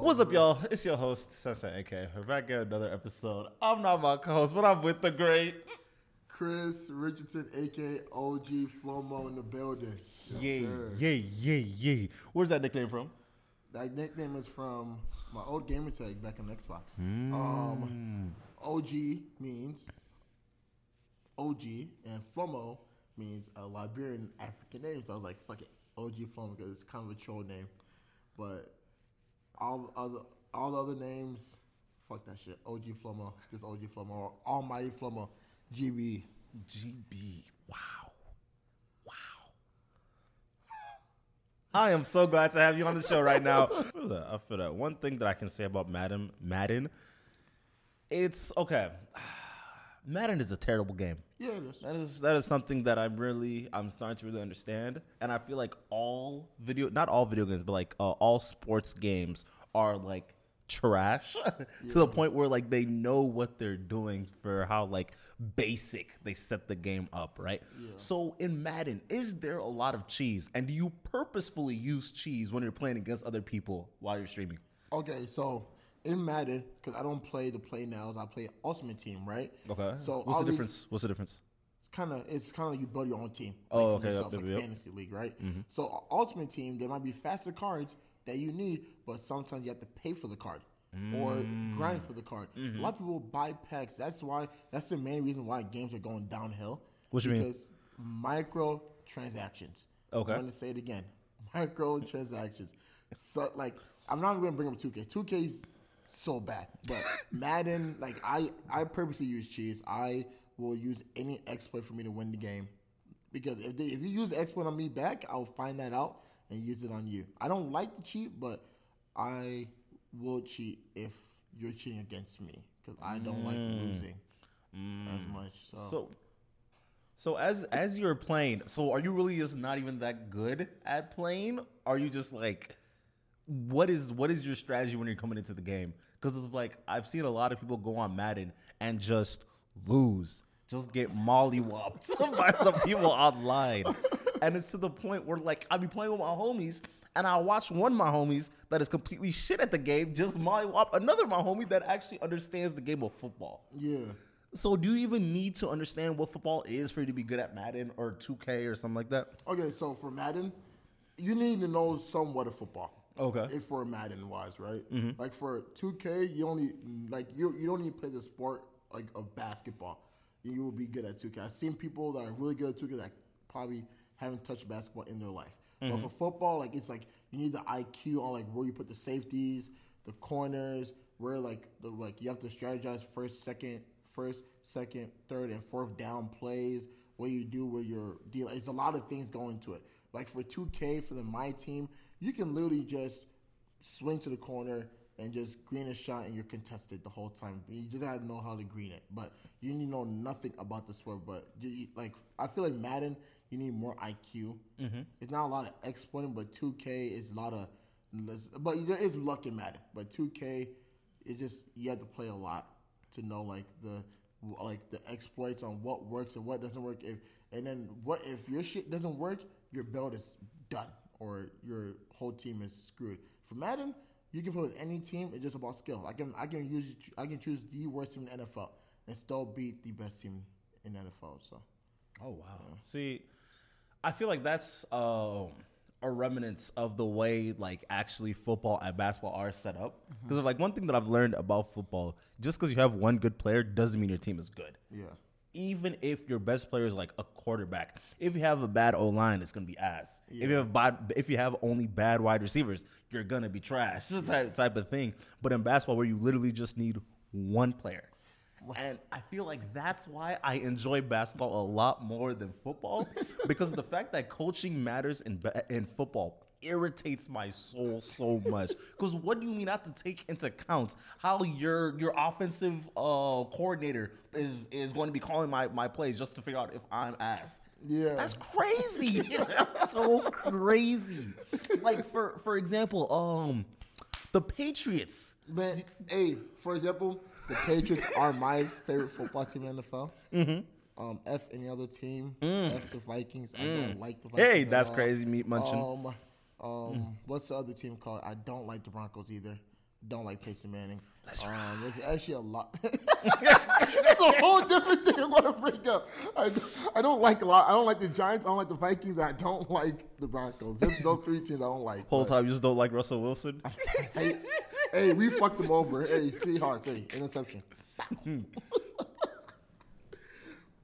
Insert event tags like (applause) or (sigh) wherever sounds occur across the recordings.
What's up, y'all? It's your host, Sensei AK. We're back at another episode. I'm not my co-host, but I'm with the great. Chris Richardson, aka OG Flomo, in the building. Yes, Yay, sir. yay, yay, yay. Where's that nickname from? That nickname is from my old gamer tag back on Xbox. Hmm. Um, OG means OG, and Flomo means a Liberian African name. So I was like, fuck it, OG Flomo, because it's kind of a troll name. But all other all the other names, fuck that shit. OG Flomo, just OG Flomo or Almighty Flomo, GB. GB. Wow. Wow. I am so glad to have you on the show right now. I feel that. I feel that. One thing that I can say about Madden, Madden, it's okay. (sighs) Madden is a terrible game. Yeah, it is. That is that is something that I'm really I'm starting to really understand, and I feel like all video not all video games, but like uh, all sports games are like trash (laughs) to the point where like they know what they're doing for how like basic they set the game up, right? So in Madden, is there a lot of cheese, and do you purposefully use cheese when you're playing against other people while you're streaming? Okay, so in Madden, because I don't play the play nows, I play Ultimate Team, right? Okay. So what's the difference? What's the difference? It's kind of it's kind of like you build your own team. Oh, like for okay, yourself, yep, like yep, fantasy league, right? Mm-hmm. So Ultimate Team, there might be faster cards that you need, but sometimes you have to pay for the card or mm. grind for the card. A lot of mm-hmm. people buy packs. That's why. That's the main reason why games are going downhill. What you mean? because micro transactions. Okay. I'm gonna say it again. (laughs) Micro transactions. So like, I'm not gonna bring up 2K. 2K's so bad, but (laughs) Madden, like I, I purposely use cheese. I will use any exploit for me to win the game, because if they, if you use exploit on me back, I'll find that out and use it on you. I don't like to cheat, but I will cheat if you're cheating against me, because I don't like mm. losing mm. as much. So, So, so as as you're playing, so are you really just not even that good at playing? Are you just like, what is what is your strategy when you're coming into the game? Because it's like I've seen a lot of people go on Madden and just lose, just get mollywopped (laughs) by some people online, and it's to the point where like I be playing with my homies. And I watch one of my homies that is completely shit at the game just mollywop another of my homie that actually understands the game of football. yeah. So do you even need to understand what football is for you to be good at Madden or 2K or something like that? Okay, so for Madden, you need to know somewhat of football. Okay. Mm-hmm. If for Madden wise, right? Like for 2K, you only like you you don't need to play the sport like of basketball. You will be good at 2K. I've seen people that are really good at 2K that probably haven't touched basketball in their life. Mm-hmm. But for football, like it's like you need the IQ on like where you put the safeties, the corners, where like the like you have to strategize first, second, first, second, third, and fourth down plays. What you do where you're dealing. It's a lot of things go into it. Like for 2K for the my team, you can literally just swing to the corner and just green a shot and you're contested the whole time. You just gotta know how to green it. But you need to know nothing about the sport. But you- like I feel like Madden, you need more IQ. Mm-hmm. It's not a lot of exploiting, but 2K is a lot of. But there is luck in Madden. But 2K, it just you have to play a lot to know like the like the exploits on what works and what doesn't work. If and then what if your shit doesn't work, your build is done or your whole team is screwed. For Madden, you can play with any team. It's just about skill. I can I can use I can choose the worst team in the NFL and still beat the best team in the NFL. So Oh wow. See, I feel like that's um, a remnants of the way like actually football and basketball are set up. Because like one thing that I've learned about football, just because you have one good player doesn't mean your team is good. yeah, even if your best player is like a quarterback, if you have a bad O line, it's gonna be ass. If you have bad, if you have only bad wide receivers, you're gonna be trash. type type of thing. But in basketball, where you literally just need one player, and I feel like that's why I enjoy basketball a lot more than football, (laughs) because the fact that coaching matters in in football irritates my soul so much. (laughs) Because what do you mean I have to take into account how your your offensive uh, coordinator is is going to be calling my my plays just to figure out if I'm ass? Yeah. that's crazy. (laughs) that's so crazy. Like for for example, um, the Patriots. man. Hey, for example, the Patriots are my favorite football team in the NFL. Mm-hmm. Um, F any other team. F the Vikings. I don't like the Vikings. Mm. Hey, at that's crazy, meat munching. Um, um, what's the other team called? I don't like the Broncos either. don't like Peyton Manning. um, There's actually a lot. (laughs) That's a whole different thing I want to bring up. I, I don't like a lot. I don't like the Giants. I don't like the Vikings. I don't (laughs) like the Broncos. Those, those three teams I don't like. Whole but- time you just don't like Russell Wilson. (laughs) hey, hey, we fucked them over. Hey, Seahawks. Hey, interception.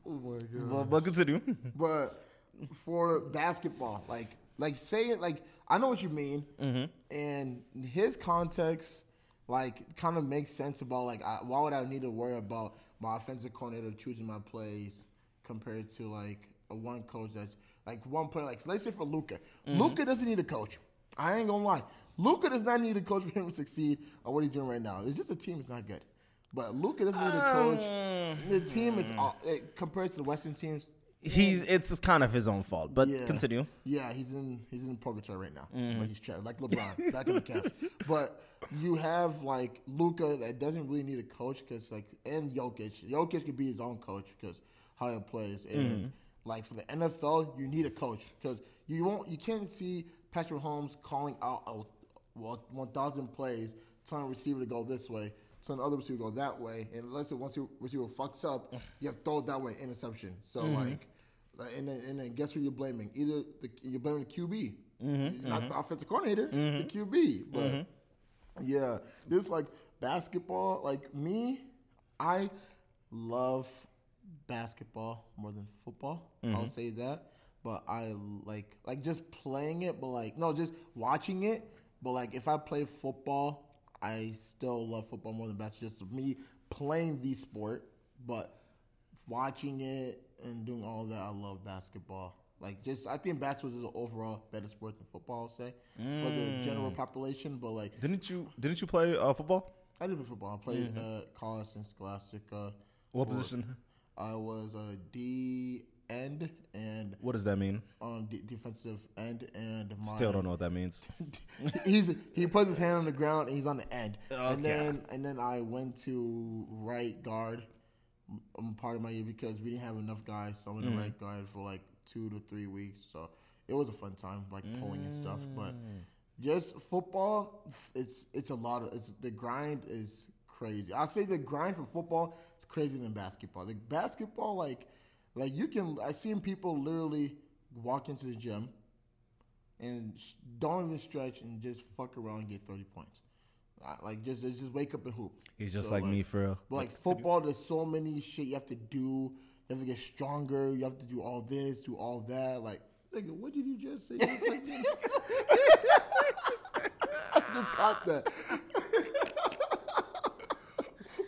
oh my god. but, but continue. But for basketball, like like saying like I know what you mean, mm-hmm. and his context like kind of makes sense about like I, why would I need to worry about my offensive coordinator choosing my plays compared to like a one coach that's like one player like so let's say for Luka, mm-hmm. Luka doesn't need a coach. I ain't gonna lie, Luka does not need a coach for him to succeed on what he's doing right now. It's just the team is not good. But Luka doesn't need a coach. The team is mm. all, it, compared to the Western teams. He's it's kind of his own fault. But Yeah. continue. Yeah, he's in he's in purgatory right now. Mm-hmm. But he's trapped like LeBron back in the Cavs. (laughs) But you have like Luka that doesn't really need a coach because like and Jokic. Jokic could be his own coach because how he plays and mm-hmm. like for the NFL you need a coach because you won't you can't see Patrick Mahomes calling out a, well, one thousand plays telling a receiver to go this way. Telling the other receiver to go that way, and unless it once receiver fucks up, you have to throw it that way, interception. So mm-hmm. like, like, and then, and then guess who you're blaming? Either the, you're blaming the QB, mm-hmm. not the mm-hmm. offensive coordinator, the mm-hmm. QB. But yeah, this like basketball. Like me, I love basketball more than football. I'll say that. But I like like just playing it, but like no, just watching it. But like if I play football, I still love football more than basketball. Just me playing the sport, but watching it and doing all that, I love basketball. Like just, I think basketball is an overall better sport than football. I'll say for the general population. But like, Didn't you didn't you play uh, football? I did play football. I played uh, college and Scholastica. What for- position? I was a D end and What does that mean? um, d- defensive end, and my Still don't know what that means. (laughs) he's he puts his hand on the ground and he's on the end. Okay. And then and then I went to right guard part of my year because we didn't have enough guys. So I went to mm. right guard for like two to three weeks. So it was a fun time, like pulling and stuff. But mm. just football, it's it's a lot of it's the grind is crazy. I say the grind for football is crazier than basketball. The basketball, like like you can I seen people literally walk into the gym and don't even stretch and just fuck around and get 30 points. Like just just wake up and hoop. He's just So, like, me for real. But like football, there's so many shit you have to do. You have to get stronger. You have to do all this, do all that. Like, nigga, what did you just say? (laughs) Just like (laughs) I just caught that. (laughs)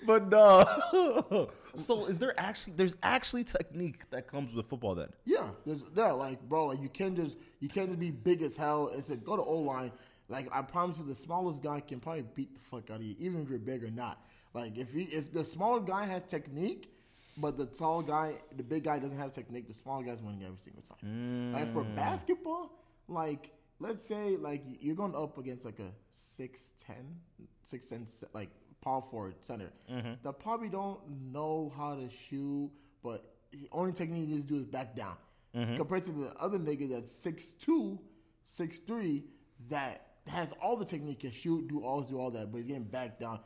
But no. so is there actually there's actually technique that comes with football then? Yeah, there's yeah, like bro, like you can't just you can't just be big as hell and say go to O line. Like I promise you, the smallest guy can probably beat the fuck out of you, even if you're big or not. Like if he if the smaller guy has technique, but the tall guy, the big guy doesn't have technique, the small guy's winning every single time. Like for mm. basketball, like let's say like you're going up against like a 6'10", 6'10", like power forward center mm-hmm. that probably don't know how to shoot, but the only technique he needs to do is back down. Mm-hmm. Compared to the other nigga that's 6'2", 6'3", that has all the technique, can shoot, do all, do all that, but he's getting backed down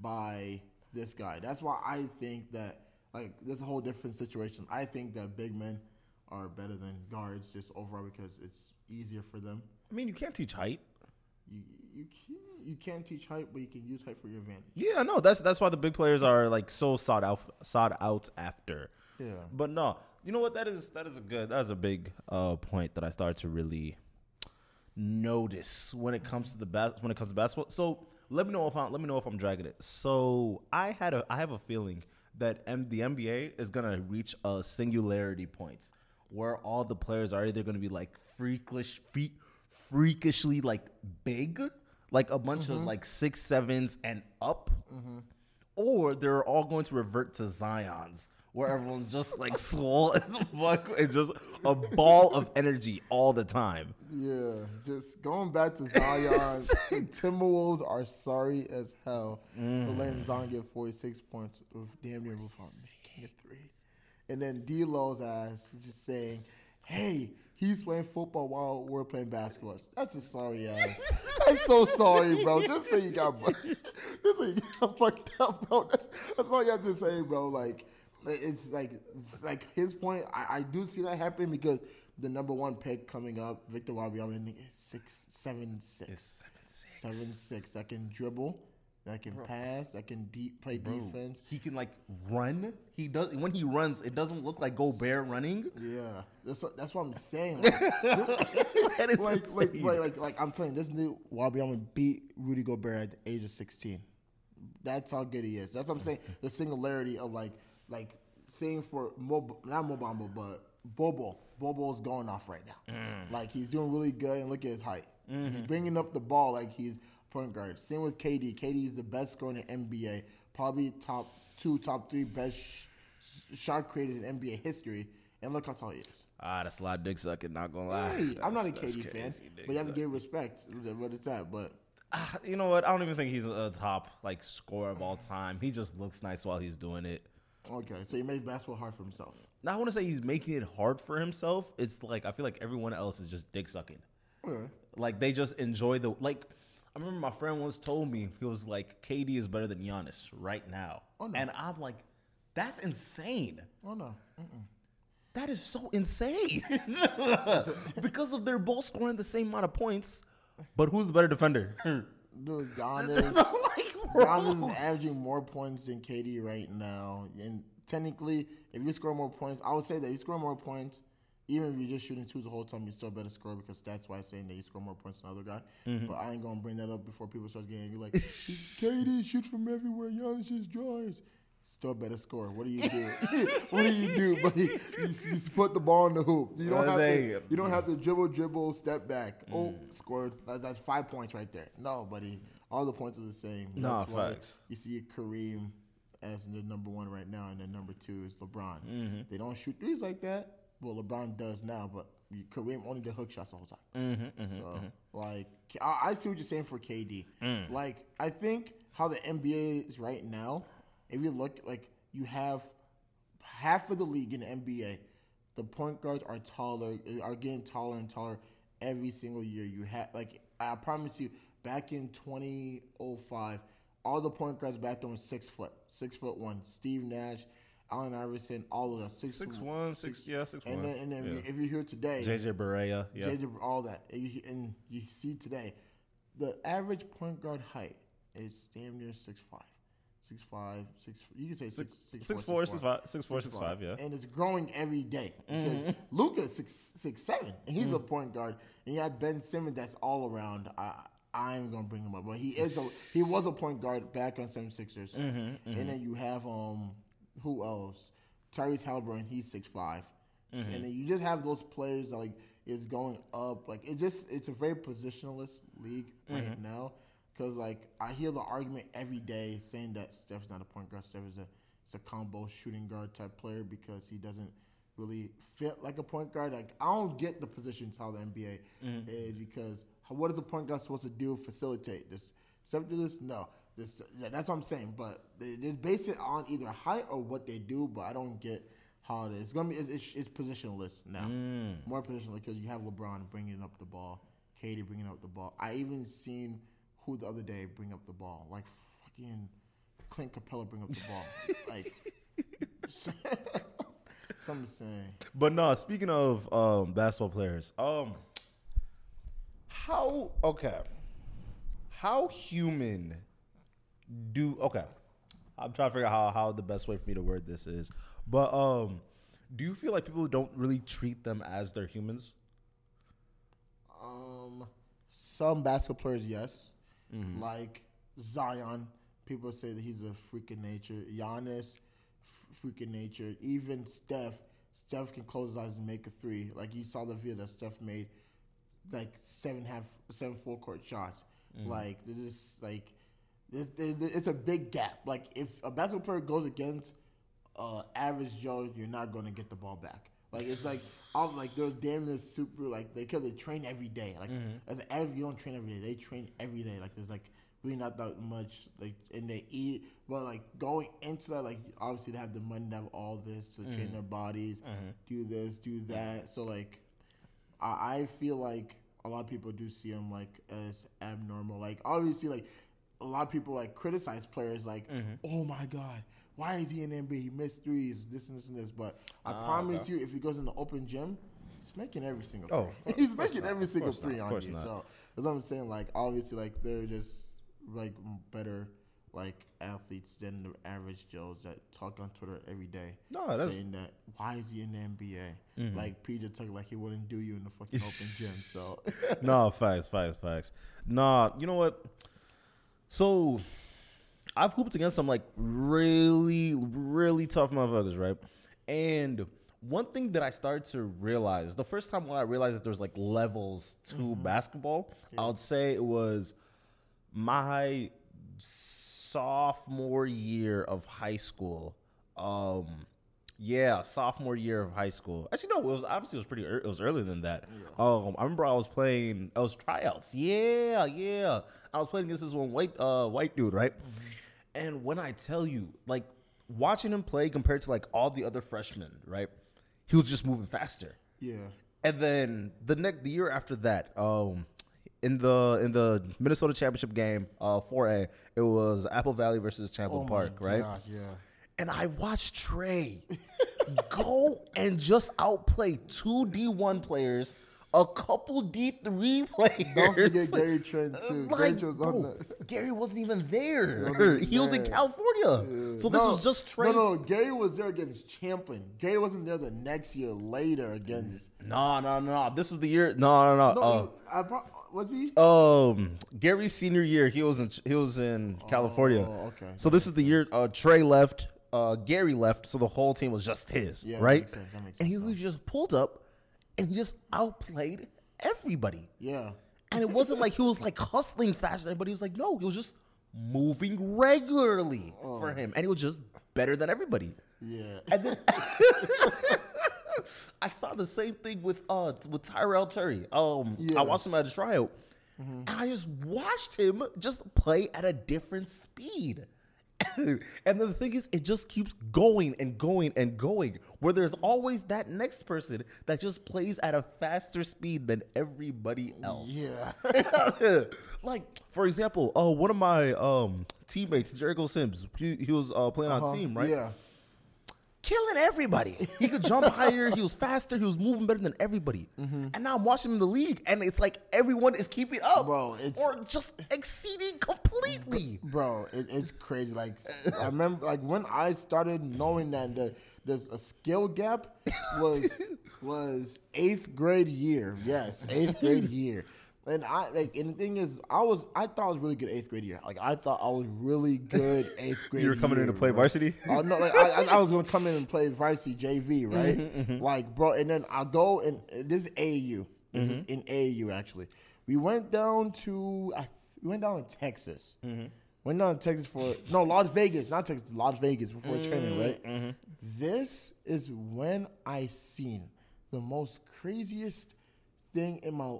by this guy. That's why I think that like there's a whole different situation. I think that big men are better than guards just overall because it's easier for them. I mean, you can't teach height. You you can you can't teach height, but you can use height for your advantage. Yeah, no, that's that's why the big players are like so sought out sought out after. Yeah. But no, you know what? That is that is a good that is a big uh, point that I started to really notice when it comes to the bas- when it comes to basketball. So let me know if I'm let me know if I'm dragging it. So I had a I have a feeling that M- the NBA is gonna reach a singularity point where all the players are either gonna be like freakish freak, freakishly like big, like a bunch of mm-hmm. like six sevens and up, mm-hmm. or they're all going to revert to Zion's, where everyone's just like swole as fuck and just a ball of energy all the time. Yeah, just going back to Zion, (laughs) the Timberwolves are sorry as hell for mm. letting Zion get 46 points with damn near without making a three. And then D'Lo's ass just saying, "Hey, he's playing football while we're playing basketball. That's a sorry ass. (laughs) I'm so sorry, bro. Just say you got, (laughs) just say you got fucked up, bro. That's that's all you have to say, bro. Like it's like it's like his point. I, I do see that happening because the number one pick coming up, Victor Wembanyama, is six seven six. It's seven six. Seven six. That can dribble, that can pass, that can deep play defense. He can like run. He does when he runs. It doesn't look like Gobert running. Yeah, that's that's what I'm saying. (laughs) Like, this, (laughs) That is like, like, like, like, like, I'm telling you, this new Wembanyama beat Rudy Gobert at the age of 16. That's how good he is. That's what I'm saying. The singularity of like, like saying for Mo, not Mo Bamba, but Bobo. Bobo's going off right now. Mm. Like he's doing really good, and look at his height. Mm-hmm. He's bringing up the ball like he's point guard. Same with KD. KD is the best scorer in the NBA, probably top two, top three best sh- shot created in NBA history. And look how tall he is. Ah, that's a lot of dick sucking. Not gonna lie. Hey, I'm not a KD fan, but you have to give respect what it's at. But Ah, you know what? I don't even think he's a top like scorer of all time. He just looks nice while he's doing it. Okay, so he makes basketball hard for himself. Now I want to say he's making it hard for himself. It's like I feel like everyone else is just dick sucking. Okay. Like they just enjoy the like. I remember my friend once told me he was like, "KD is better than Giannis right now," Oh, no. and I'm like, "That's insane. Oh no, That is so insane." (laughs) because of they're both scoring the same amount of points, but who's the better defender? dude, (laughs) Giannis. Giannis is averaging more points than KD right now, and technically, if you score more points, I would say that you score more points. Even if you're just shooting twos the whole time, you still better score because that's why I'm saying that you score more points than the other guy. Mm-hmm. But I ain't gonna bring that up before people start getting angry. Like KD shoots from everywhere, Giannis just drives. Still better score. What do you do? (laughs) what do you do, buddy? You, you put the ball in the hoop. You don't have to. You don't have to dribble, dribble, step back. Oh, scored. That, that's five points right there. No, buddy. All the points are the same. Nah, That's why facts. You see Kareem as the number one right now, and then number two is LeBron. Mm-hmm. They don't shoot threes like that. Well, LeBron does now, but Kareem only did hook shots the whole time. Mm-hmm, mm-hmm, so, like, I, I see what you're saying for KD. Mm. Like, I think how the NBA is right now, if you look, like, you have half of the league in the NBA, the point guards are taller, are getting taller and taller every single year. You have like I promise you, back in 2005, all the point guards back then were six foot, six foot one. Steve Nash, Allen Iverson, all of us six, Six one, six yeah, six And one. then, and then yeah. if you're here today, JJ Barea, yeah. JJ, all that, and you, and you see today, the average point guard height is damn near six five. Six five, six. You can say six, six, Six four, six five, six four, six five, yeah. and it's growing every day because mm-hmm. Luka's six six seven, and he's a mm-hmm. point guard, and you have Ben Simmons that's all around. I I'm gonna bring him up, but he is a he was a point guard back on 76ers, mm-hmm, mm-hmm. and then you have um who else? Tyrese Haliburton, he's six five, mm-hmm. and then you just have those players that like is going up. Like it just it's a very positionalist league right now. Cause like I hear the argument every day saying that Steph's not a point guard. Steph is a it's a combo shooting guard type player because he doesn't really fit like a point guard. Like I don't get the positions how the NBA is because what is the point guard supposed to do? Facilitate this. Steph do this? No. This that's what I'm saying. But they, they base it on either height or what they do. But I don't get how it is. It's gonna be it's, it's, positionless now. More positional because you have LeBron bringing up the ball, KD bringing up the ball. I even seen who the other day bring up the ball, like fucking Clint Capela bring up the ball, (laughs) like. (laughs) Something saying. But no, speaking of um, basketball players, um, how okay, how human do okay? I'm trying to figure out how, how the best way for me to word this is, but um, do you feel like people don't really treat them as they're humans? Um, some basketball players, yes. Mm-hmm. Like Zion, people say that he's a freak of nature. Giannis, f- freak of nature. Even Steph, Steph can close his eyes and make a three. Like you saw the video that Steph made, like seven half, seven full court shots. Mm-hmm. Like this is like, this, this- it's a big gap. Like if a basketball player goes against uh, average Joe, you're not going to get the ball back. Like it's like all like those damn near super like they because they train every day. Like as an average, you don't train every day. They train every day. Like there's like really not that much like and they eat. But like going into that, like obviously they have the money to have all this to train their bodies, do this, do that. So like I, I feel like a lot of people do see him like as abnormal. Like obviously, like a lot of people like criticize players like, Mm-hmm. oh my god, why is he in NBA? He missed threes, this and this and this. But I Ah, promise you, if he goes in the open gym, he's making every single. Oh, three. (laughs) of he's making not. every single course not. three on you. So that's what I'm saying. Like obviously, like they're just like better like athletes than the average Joes that talk on Twitter every day. No, that's- saying that why is he in the NBA? Mm-hmm. Like PJ Tucker, like he wouldn't do you in the fucking (laughs) open gym. So (laughs) no, facts, facts, facts. Nah, you know what? So I've hooped against some like really, really tough motherfuckers, right? And one thing that I started to realize, the first time when I realized that there's like levels to basketball, I would say it was my sophomore year of high school. Um, yeah, sophomore year of high school. Actually, no, it was obviously it was pretty. it was earlier than that. Um, I remember I was playing. I was tryouts. Yeah, yeah. I was playing against this one white, uh, white dude, right? And when I tell you, like, watching him play compared to like all the other freshmen, right? He was just moving faster. yeah, And then the next the year after that, um, in the in the Minnesota championship game, uh, 4A, it was Apple Valley versus Champlin oh Park, my right? gosh, yeah. And I watched Trey (laughs) go and just outplay two D1 players, a couple D3 players. Don't forget Gary Trent (laughs) too. Gary Like, Trent was on bro. (laughs) Gary wasn't even there. wasn't He was in there. California. So this No, was just Trey. No, no, Gary was there against Champlin. Gary wasn't there the next year later against. No, no, no. This was the year. No, no, no. No, uh, I pro- was he? Um, Gary's senior year, he was in he was in California. Oh, okay. So this is the year uh, Trey left, uh, Gary left, so the whole team was just his, Yeah, that right? makes sense, that makes sense. and he literally just pulled up and he just outplayed everybody. yeah. And it wasn't like he was like hustling faster, than but he was like, no, he was just moving regularly Oh. for him, and he was just better than everybody. Yeah. And then (laughs) I saw the same thing with uh with Tyrell Terry. Um, Yeah. I watched him at a tryout, and I just watched him just play at a different speed. (laughs) and the thing is, it just keeps going and going and going. Where there's always that next person that just plays at a faster speed than everybody else. Yeah. (laughs) like for example, uh, one of my um teammates, Jericho Sims, he, he was uh, playing on team, right? Yeah. Killing everybody. He could jump (laughs) higher. He was faster. He was moving better than everybody. Mm-hmm. And now I'm watching him in the league, and it's like everyone is keeping up, Bro, or just exceeding completely. Bro, it, it's crazy. Like I remember, like when I started knowing that the, there's a skill gap (laughs) was was eighth grade year. Yes, eighth grade year. And I like, and the thing is, I was I thought I was really good eighth grade year. Like I thought I was really good (laughs) eighth grade. You were coming in to play bro. varsity? Oh no, like I, I, I was gonna come in and play varsity JV, right? Mm-hmm, Like, bro, and then I go and and this is AAU. This Mm-hmm. is in AAU actually. We went down to I, we went down to Texas. Mm-hmm. Went down to Texas for no Las Vegas, not Texas, Las Vegas before training, right? Mm-hmm. This is when I seen the most craziest thing in my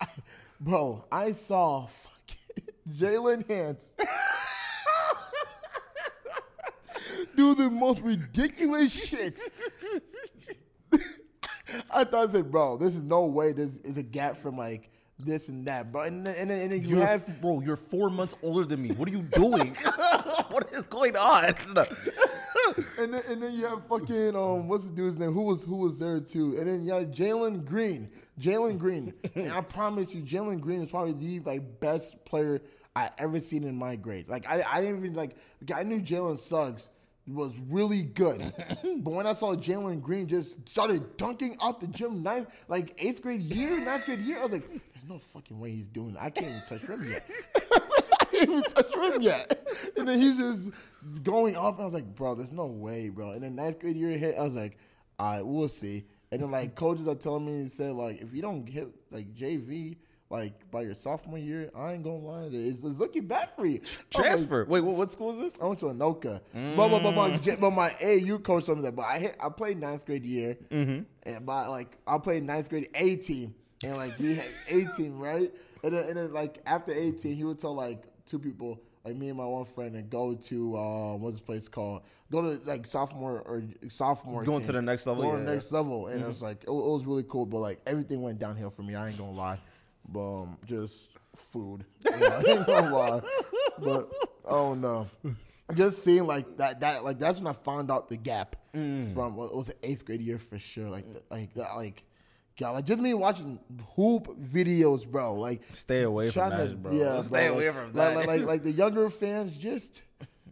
I, (laughs) bro! I saw fucking (laughs) Jalen Hance (laughs) do the most ridiculous shit. I thought I said, bro, this is no way. This is a gap from like this and that, but and then, and then, and then you You're, have bro, you're four months older than me. What are you doing? what is going on? (laughs) and then, and then you have fucking um what's the dude's name? Who was who was there too? And then you have Jalen Green. Jalen Green. (laughs) and I promise you, Jalen Green is probably the like best player I ever seen in my grade. Like I I didn't even like I knew Jalen Suggs was really good. (laughs) but when I saw Jalen Green just started dunking out the gym ninth, like eighth grade year, ninth grade year, I was like, there's no fucking way he's doing that. I can't even touch rim yet. I can't even touch rim yet. And then he's just going up. I was like, bro, there's no way, bro. And then ninth grade year hit, I was like, all right, we'll see. And then like coaches are telling me and said like if you don't hit like JV like by your sophomore year, I ain't gonna lie, it's, it's looking bad for you. Was like, Transfer. Wait, what, what school is this? I went to Anoka, but, but, but, my, mm. J- but my AAU coach told me that. But I hit, I played ninth grade year, mm-hmm. and by like I played ninth grade A team, and like we had A team, right? And then, and then like after A team, he would tell like two people, like me and my one friend, and go to uh, what's this place called? Go to like sophomore or sophomore. Going team. to the next level, Go to yeah, the yeah. next level, and it was like it, it was really cool. But like everything went downhill for me. I ain't gonna lie. But um, just food. (laughs) Yeah, I ain't gonna lie. But oh no. Just seeing like that, that like that's when I found out the gap Mm. from what was it eighth grade year for sure. Like the, like that like God, like just me watching hoop videos, bro. Like Stay away from trying that, bro. Yeah, Stay bro, away like, from like, that. Like, like, like the younger (laughs) fans, just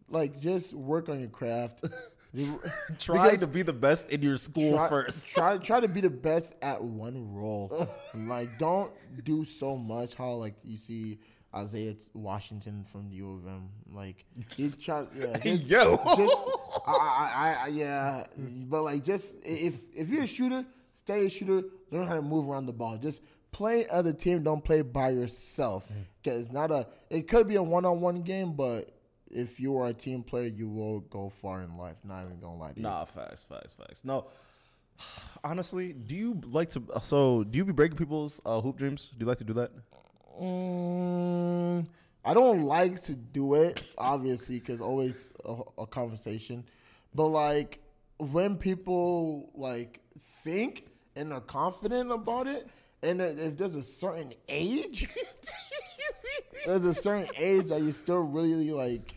like just work on your craft. (laughs) (laughs) Try Because to be the best in your school try, first. Try try to be the best at one role. like don't do so much. How like you see Isaiah Washington from the U of M. Like he tried. Yeah, just, Yo. just I, I, I, I yeah. But like just if if you're a shooter, stay a shooter. Learn how to move around the ball. Just play other team. Don't play by yourself. Cause it's not a. It could be a one on one game, but if you are a team player, you will go far in life. Not even gonna lie to you. Nah, facts, facts, facts. No, (sighs) honestly, do you like to? So, do you be breaking people's uh, hoop dreams? Do you like to do that? Mm, I don't like to do it, obviously, because always a, a conversation. But like when people like think and are confident about it, and if there's a certain age, (laughs) there's a certain age that you still really like,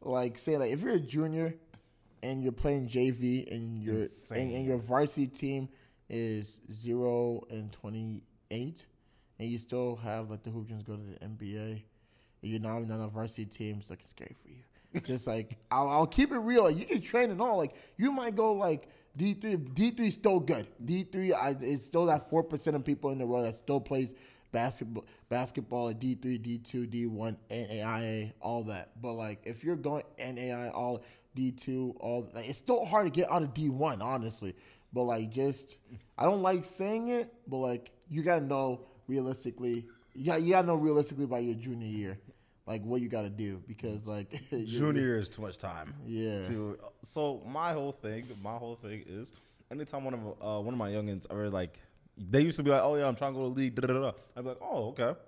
like say like if you're a junior and you're playing JV and your and, and your varsity team is zero and twenty eight, and you still have like the hoop dreams go to the NBA, and you're not even on a varsity team, it's like it's scary for you. Just like I'll, I'll keep it real. Like you can train and all. Like you might go like D three. D three is still good. D three is still that four percent of people in the world that still plays basketball. Basketball at D three, D two, D one, NAIA, all that. But like if you're going NAIA, all D two, all like, it's still hard to get out of D one, honestly. But like just I don't like saying it, but like you gotta know realistically. You got you gotta know realistically by your junior year, like what you gotta do because like (laughs) Junior is too much time. Yeah. To so my whole thing, my whole thing is anytime one of uh, one of my youngins are like, they used to be like, oh yeah, I'm trying to go to the league. Da, da, da, da. I'd be like, oh okay.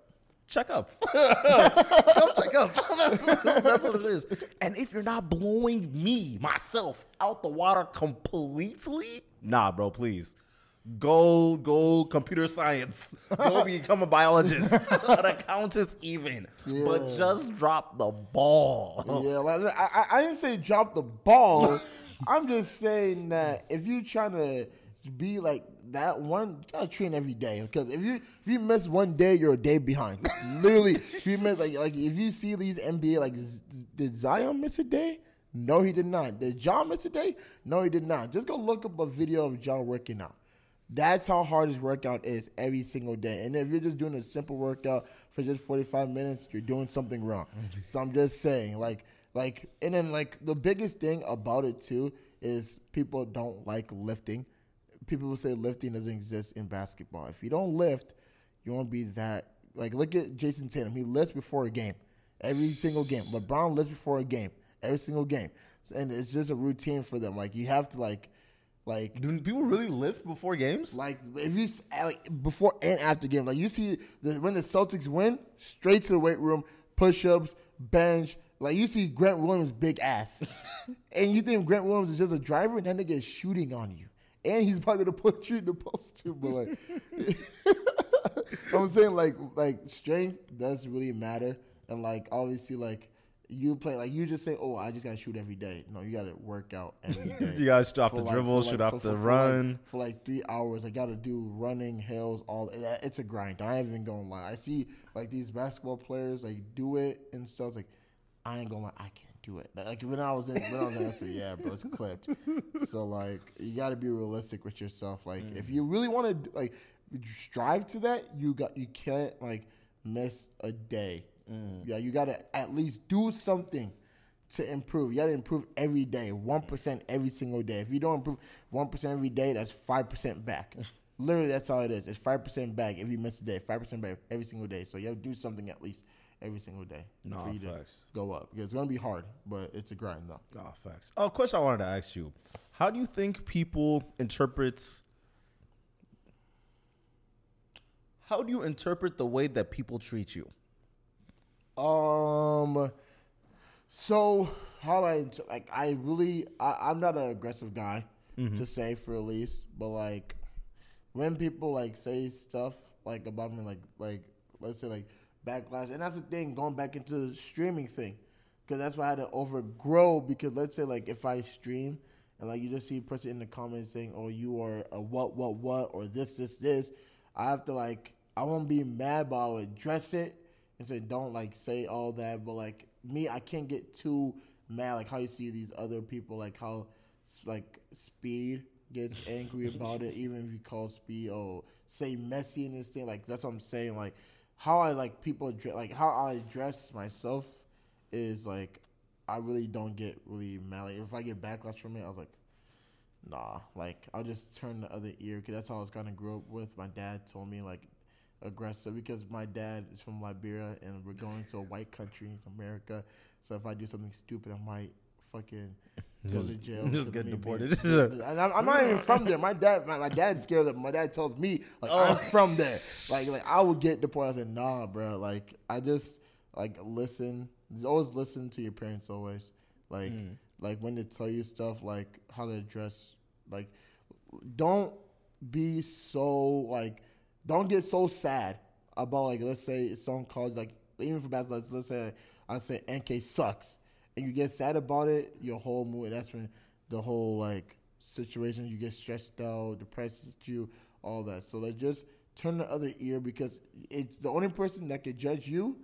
Check up. (laughs) Come check up. (laughs) that's, that's what it is. And if you're not blowing me, myself, out the water completely, nah, bro, please. Go, go, computer science. (laughs) Go become a biologist, (laughs) an accountant, even. But just drop the ball. Yeah, like I, I, didn't say drop the ball. (laughs) I'm just saying that if you're trying to be like that one, you gotta train every day. Because if you if you miss one day, you're a day behind. Literally, if you miss like like if you see these NBA like Z- did Zion miss a day? No, he did not. Did John miss a day? No, he did not. Just go look up a video of John working out. That's how hard his workout is every single day. And if you're just doing a simple workout for just 45 minutes, you're doing something wrong. Mm-hmm. so I'm just saying, like, like, and then like the biggest thing about it too is people don't like lifting. People will say lifting doesn't exist in basketball. If you don't lift, you won't be that. Like, look at Jayson Tatum. He lifts before a game, every single game. LeBron lifts before a game, every single game, and it's just a routine for them. Like, you have to like, like Do people really lift before games? like if you like before and after game, like you see the, when the Celtics win, straight to the weight room, push-ups, bench. Like you see Grant Williams' big ass, (laughs) and you think Grant Williams is just a driver, and then they get shooting on you, and he's probably gonna put you in the post too. But like, (laughs) I'm saying like like strength does really matter, and like obviously like you play like you just say, oh, I just gotta shoot every day. No, you gotta work out (laughs) every day. You gotta shoot off For the like- dribble, shoot like- off for- the for- for run. like, for like three hours. I got to do running, hills, all. Eh, it's a grind. I ain't even gonna lie. I see like these basketball players like do it and stuff. It's like I ain't gonna lie. I can't do it. Like when I was in, when I was in, I said, yeah, bro, it's clipped. (laughs) so like you got to be realistic with yourself. Like if you mm. really want to like strive to that, you got you can't like miss a day. Mm. Yeah, you got to at least do something to improve. You got to improve every day, one percent every single day. If you don't improve one percent every day, that's five percent back. (laughs) Literally, that's all it is. It's five percent back if you miss a day. Five percent back every single day. So you have to do something at least every single day for you to go up. Because it's gonna be hard, but it's a grind though. Oh, facts. Oh, question I wanted to ask you: How do you think people interpret? How do you interpret the way that people treat you? Um. So how do I like? I really, I, I'm not an aggressive guy to say for at least, but like when people like say stuff like about me, like like let's say like backlash, and that's the thing going back into the streaming thing, because that's why I had to overgrow. Because let's say like if I stream and like you just see a person in the comments saying, "Oh, you are a what what what," or this this this, I have to like I won't be mad, but I'll address it and say don't like say all that. But like me, I can't get too mad like how you see these other people like how like speed gets angry (laughs) about it even if you call speed or say Messi and this thing like that's what I'm saying like how I like people address, like how I address myself is like I really don't get really mad like if I get backlash from it I was like nah like I'll just turn the other ear because that's how I was kind of grew up with my dad told me like aggressive because my dad is from Liberia and we're going to a white country, in America. So if I do something stupid, I might fucking go to jail. (laughs) just get deported. (laughs) and I'm, I'm not even from there. My dad, my, my dad's scared that my dad tells me like I'm oh. from there. Like like I would get deported. I said nah, bro. Like I just like listen. Just always listen to your parents. Always like hmm. like when they tell you stuff like how to address like don't be so like don't get so sad about like let's say someone calls like even for basketball let's, let's say I say NK sucks and you get sad about it your whole mood that's when the whole like situation you get stressed out depresses you all that. So like just turn the other ear because it's the only person that can judge you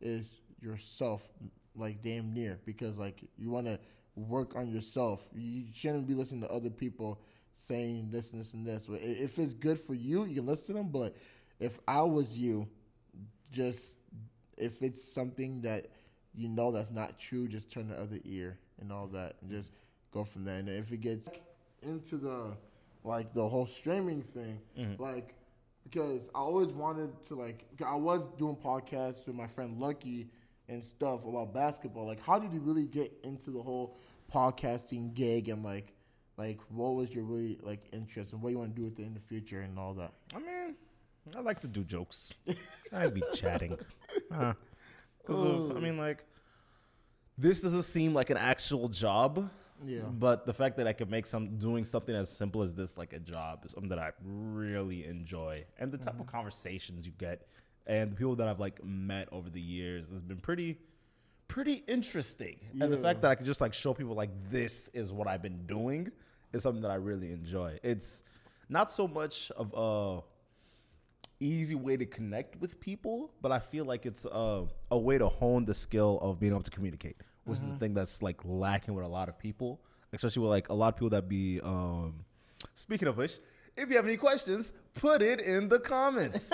is yourself like damn near because like you want to work on yourself. You shouldn't be listening to other people saying this and this and this. But if it's good for you you can listen to them but if i was you just if it's something that you know that's not true just turn the other ear and all that and just go from there. And if it gets into the like the whole streaming thing mm-hmm. like because I always wanted to like I was doing podcasts with my friend Lucky and stuff about basketball. Like, how did you really get into the whole podcasting gig and like like what was your really like interest and what you want to do with it in the future and all that? I mean, I like to do jokes. I'd be chatting. (laughs) Because I mean, like, this doesn't seem like an actual job. Yeah. But the fact that I could make some doing something as simple as this like a job is something that I really enjoy, and the type of mm-hmm. conversations you get, and the people that I've like met over the years has been pretty, pretty interesting. And the fact that I could just like show people like this is what I've been doing is something that I really enjoy. It's not so much of a easy way to connect with people, but I feel like it's a, a way to hone the skill of being able to communicate, which is the thing that's like lacking with a lot of people, especially with like a lot of people that be. Um, speaking of which, if you have any questions, put it in the comments.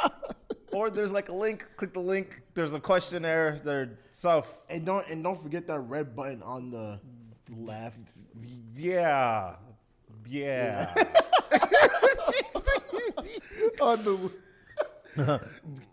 (laughs) or there's like a link. Click the link. There's a questionnaire. There's stuff. And don't and don't forget that red button on the left. Yeah, yeah. (laughs) on the (laughs)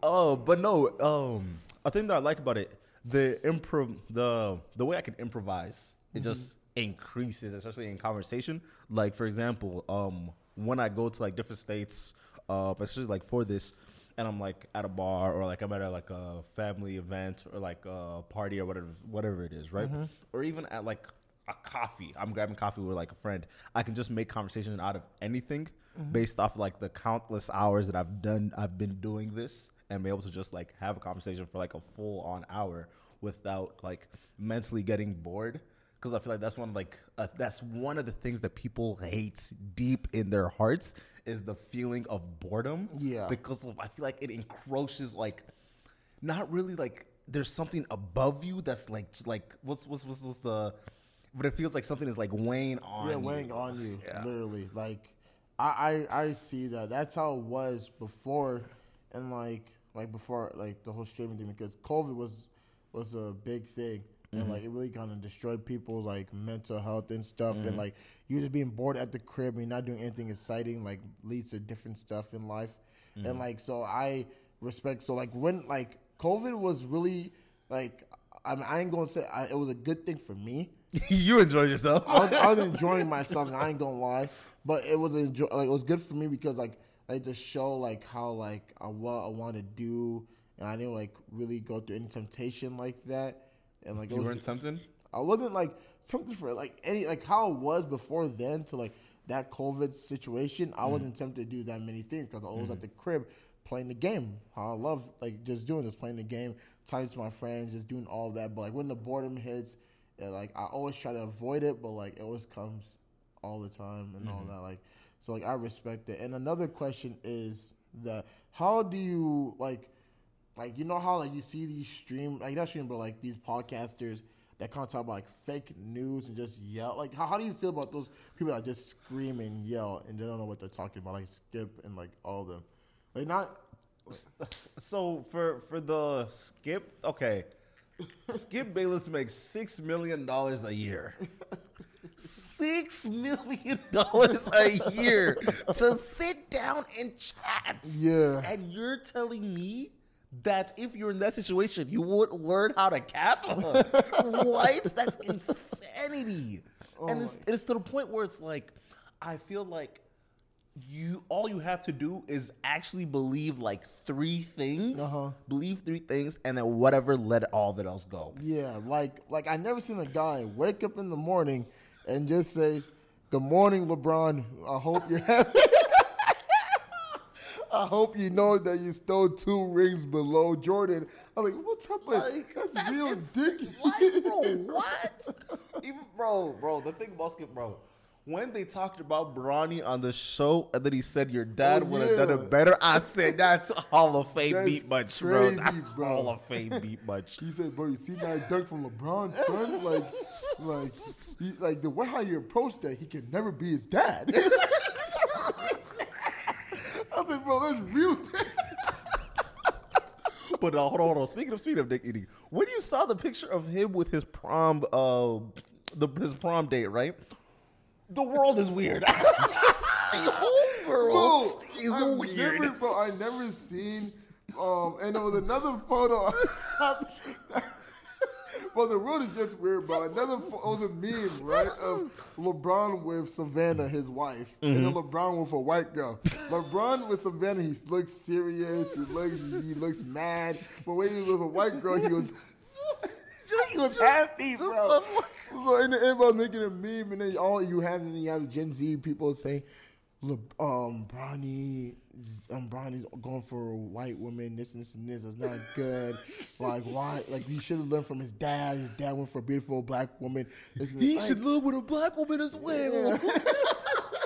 oh, but no. Um, a thing that I like about it, the improv, the the way I can improvise, it just increases, especially in conversation. Like for example, um, when I go to like different states, uh, especially like for this, and I'm like at a bar or like I'm at a, like a family event or like a party or whatever, whatever it is, right? Or even at like a coffee. I'm grabbing coffee with like a friend. I can just make conversation out of anything based off like the countless hours that I've done. I've been doing this and be able to just like have a conversation for like a full on hour without like mentally getting bored. Because I feel like that's one of like uh, that's one of the things that people hate deep in their hearts is the feeling of boredom. Yeah. Because of, I feel like it encroaches like not really like there's something above you that's like like what's what's what's, what's the but it feels like something is like weighing on you. yeah, you. weighing on you, Yeah. literally. Like, I, I I see that. That's how it was before, and like like before like the whole streaming thing because COVID was was a big thing. And mm-hmm. like it really kind of destroyed people's like mental health and stuff, and mm-hmm. like you just being bored at the crib and you're not doing anything exciting, like leads to different stuff in life, and mm-hmm. like so I respect. So like when like COVID was really like I, mean, I ain't gonna say I, it was a good thing for me, (laughs) you enjoy yourself. I was, I was enjoying myself. and I ain't gonna lie, but it was enjoy, like it was good for me because like like to show like how like uh, what I want to do and I didn't like really go through any temptation like that. And like You was, weren't tempted. I wasn't like something for like any like how it was before then to like that COVID situation. I wasn't tempted to do that many things because I was at the crib playing the game. How I love like just doing this, playing the game, talking to my friends, just doing all that. But like when the boredom hits, like I always try to avoid it, but like it always comes all the time and all mm-hmm. that. Like so, like I respect it. And another question is that how do you like? like you know how like you see these stream like not stream but like these podcasters that kind of talk about like fake news and just yell like how, how do you feel about those people that just scream and yell and they don't know what they're talking about like skip and like all of them like not (laughs) So for for the skip, okay, Skip Bayless makes six million dollars a year. Six million dollars a year to sit down and chat. Yeah. and you're telling me that if you're in that situation, you would learn how to cap? (laughs) what? That's insanity. and oh it's, it's to the point where it's like, I feel like you all you have to do is actually believe like three things, Uh-huh. believe three things, and then whatever let all of it else go. yeah like like i never seen a guy wake up in the morning and just says good morning lebron i hope you're happy (laughs) I hope you know that you stole two rings below Jordan. I'm like, what type of Like, that's, that's real dick. Like, bro, (laughs) what? Even bro, bro, the thing about Skip, bro. When they talked about Bronny on the show and then he said your dad Oh, would have done it better, I said that's Hall of Fame That's beat much, crazy, bro. That's bro. Hall of Fame beat much. (laughs) He said, "Bro, you see that dunk from LeBron, son? Like, like, he, like the way how you approach that, he can never be his dad." (laughs) I said, "Bro, that's real." dick." (laughs) But uh, hold on, hold on. Speaking of speaking of dick eating, when you saw the picture of him with his prom, uh, the his prom date, right? The world is weird. (laughs) the whole Bro, world is I've weird. Never, bro, I never seen. Um, and there was another photo. (laughs) But the world is just weird, bro. Another it was a meme, right, of LeBron with Savannah, his wife, and Mm-hmm. then LeBron with a white girl. LeBron with Savannah, he looks serious, he looks he looks mad, but when he was with a white girl, he was he was happy, just bro. So and then everybody making a meme, and then all you have, and then you have Gen Z people saying, "Look, um, Bronny, um, Bronny's going for a white woman. This and this and this is not good. (laughs) like, why? Like, he should have learned from his dad. His dad went for a beautiful black woman. This He this. should live with a black woman as well. like, (laughs) (laughs)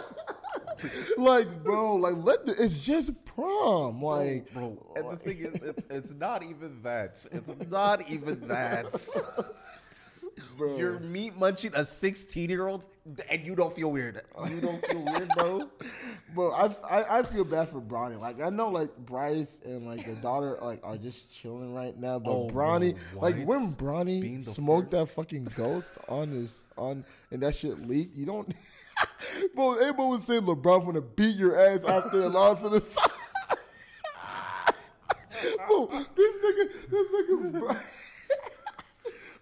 (laughs) like, bro, like, let the. It's just prom, like, bro. And the thing is, it's, it's not even that. It's not even that. (laughs) Bro. You're meat munching a 16 year old, and you don't feel weird. You don't feel weird, bro. (laughs) Bro, I, I, I feel bad for Bronny. Like I know like Bryce and like the daughter like are just chilling right now, but Oh, Bronny, bro, like when? Bronny smoked that fucking ghost on his on and that shit leaked, you don't. Bro, everybody was saying LeBron gonna beat your ass after the loss of the. (laughs) bro, this nigga, this nigga. Bro. (laughs)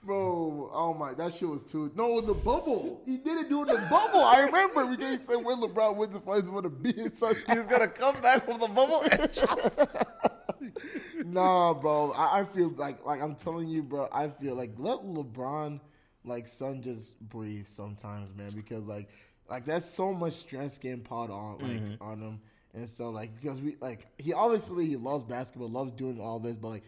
Bro, oh my, that shit was too. No, the bubble. He did it during the bubble. I remember we didn't say when LeBron wins the finals, gonna beat (laughs) his son. He's gonna come back from the bubble and just. nah, bro. I, I feel like, like I'm telling you, bro. I feel like let LeBron, like, son, just breathe sometimes, man, because like, like that's so much stress getting poured on, like, mm-hmm. on him, and so like because we like he obviously he loves basketball, loves doing all this, but like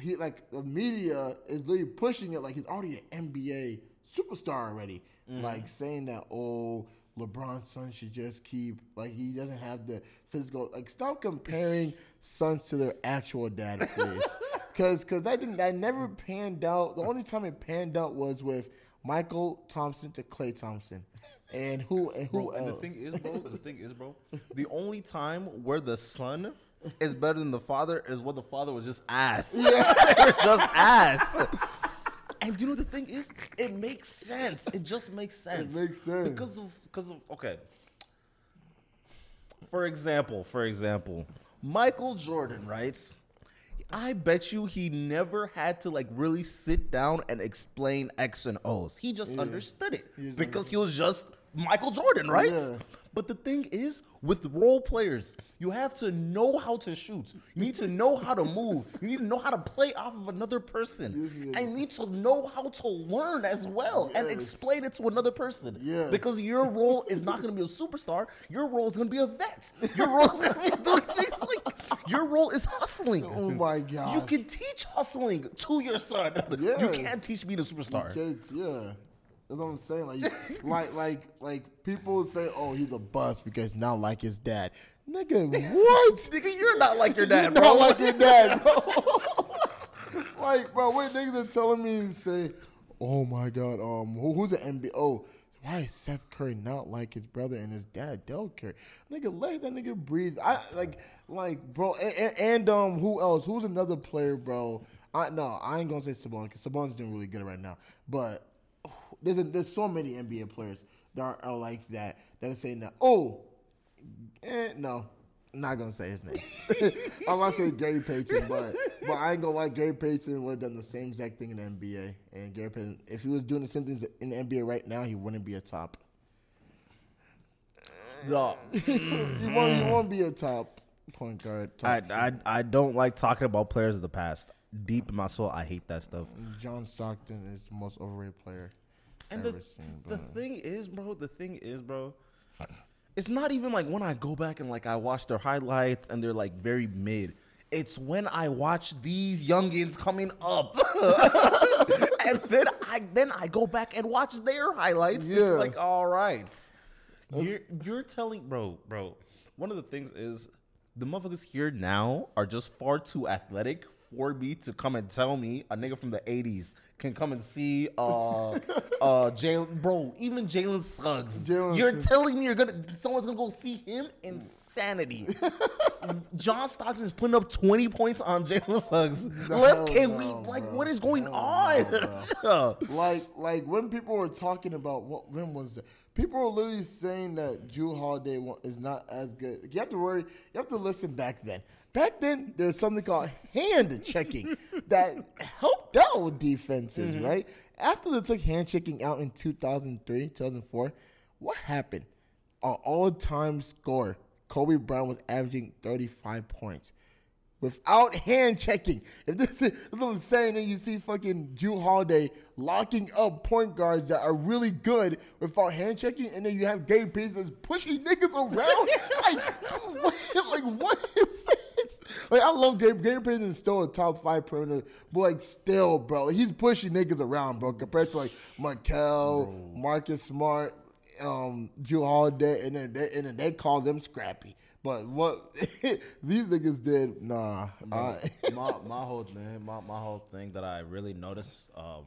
he like the media is literally pushing it like he's already an NBA superstar already, mm-hmm. like saying that oh. LeBron's son should just keep like he doesn't have the physical like stop comparing sons to their actual dad please. (laughs) Because because that didn't that never mm. panned out. The only time it panned out was with Mychal Thompson to Klay Thompson and who and who Bro, and the uh, thing is, bro, (laughs) the thing is, bro, the only time where the son is better than the father is when the father was just ass. (laughs) Yeah. (laughs) just ass. And you know the thing is, it makes sense. It just makes sense. makes sense. because of because of okay. For example, for example, Michael Jordan writes. I bet you he never had to like really sit down and explain X and O's. He just understood it He because he was just Michael Jordan, right? Yeah. But the thing is, with role players, you have to know how to shoot. You need to know how to move. You need to know how to play off of another person. Yes. And you need to know how to learn as well and explain it to another person. Yes. Because your role is not going to be a superstar. Your role is going to be a vet. Your role is going to be (laughs) doing things like your role is hustling. Oh my god. You can teach hustling to your son. You can't teach being a superstar. Yeah. That's what I'm saying. Like, (laughs) like, like, like people say, "Oh, he's a bust because not like his dad." Nigga, (laughs) what? Nigga, you're not like your dad, (laughs) You're bro. not like your dad, bro. like, bro, when niggas are telling me and say, "Oh my god, um, who, who's an NBA? Oh, why is Seth Curry not like his brother and his dad, Dell Curry? Nigga, let that nigga breathe. I like, like, bro, and, and, and um, who else? Who's another player, bro? I no, I ain't gonna say Sabonis because Sabonis doing really good right now, but there's a, there's so many NBA players that are, are like that that are saying that. Oh, eh, no, I'm not gonna say his name. (laughs) I'm gonna say Gary Payton, but but I ain't gonna lie. Gary Payton would have done the same exact thing in the NBA, and Gary Payton, if he was doing the same things in the NBA right now, he wouldn't be a top. (laughs) No, he won't. He won't be a top point guard. I, Top. I I don't like talking about players of the past. Deep in my soul, I hate that stuff. John Stockton is the most overrated player And the, the thing is, bro, the thing is, bro, it's not even like when I go back and like I watch their highlights and they're like very mid. It's when I watch these youngins coming up, (laughs) and then I then I go back and watch their highlights. It's like, all right, you're you're telling, bro, bro. One of the things is the motherfuckers here now are just far too athletic for me to come and tell me a nigga from the '80s can come and see uh (laughs) uh Jalen, bro. Even Jalen Suggs. Jalen you're Suggs. telling me you're gonna someone's gonna go see him? Insanity. (laughs) John Stockton is putting up 20 points on Jalen Suggs. Let's can no, we like bro. what is going Hell on? no, (laughs) like like when people were talking about what when was it? People were literally saying that Jrue Holiday is not as good. You have to worry. You have to listen back then. Back then, there's something called hand checking that helped out with defenses, Mm-hmm. right? After they took hand checking out in 2003, 2004, what happened? Our all-time score, Kobe Bryant was averaging 35 points without hand checking. (laughs) If this is what I'm saying, and you see fucking Jrue Holiday locking up point guards that are really good without hand checking, and then you have Gabe that's pushing niggas around. (laughs) like, what, (laughs) like what is this? Like I love Gabe. Gabe Payton is still a top five perimeter, but like still, bro, he's pushing niggas around, bro, compared to like Markel, Marcus Smart, um, Jrue Holiday, and then they, and then they call them scrappy. But what (laughs) these niggas did, nah. I, (laughs) my my whole thing, my, my whole thing that I really noticed um,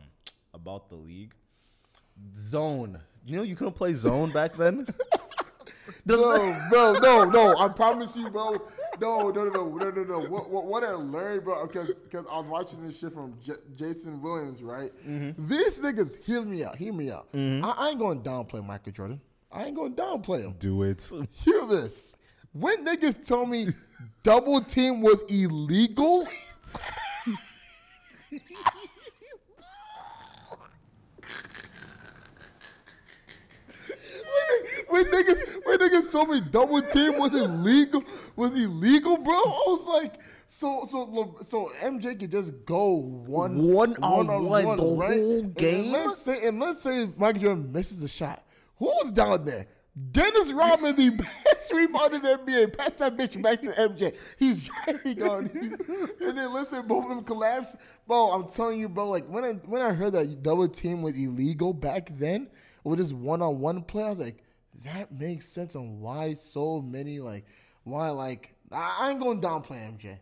about the league, zone. You know, you couldn't play zone back then. (laughs) no, bro, no, no. I promise you, bro. No, no, no, no, no, no, no. What, what, what I learned, bro, because because I was watching this shit from J- Jason Williams, right? Mm-hmm. These niggas, hear me out, hear me out. Mm-hmm. I, I ain't going to downplay Michael Jordan. I ain't going to downplay him. Do it. Hear this. When niggas tell me double team was illegal, (laughs) when niggas when niggas told me double team was illegal was illegal, bro, I was like, so so so MJ could just go one One on one the whole game. And let's say and let's say Michael Jordan misses a shot. Who's down there? Dennis Rodman, the best rebounder in the NBA. Pass that bitch back to MJ. He's driving on you. And then listen, both of them collapse. Bro, I'm telling you, bro, like when I when I heard that double team was illegal back then, with this one on one play, I was like, that makes sense on why so many like why like I ain't going downplay MJ.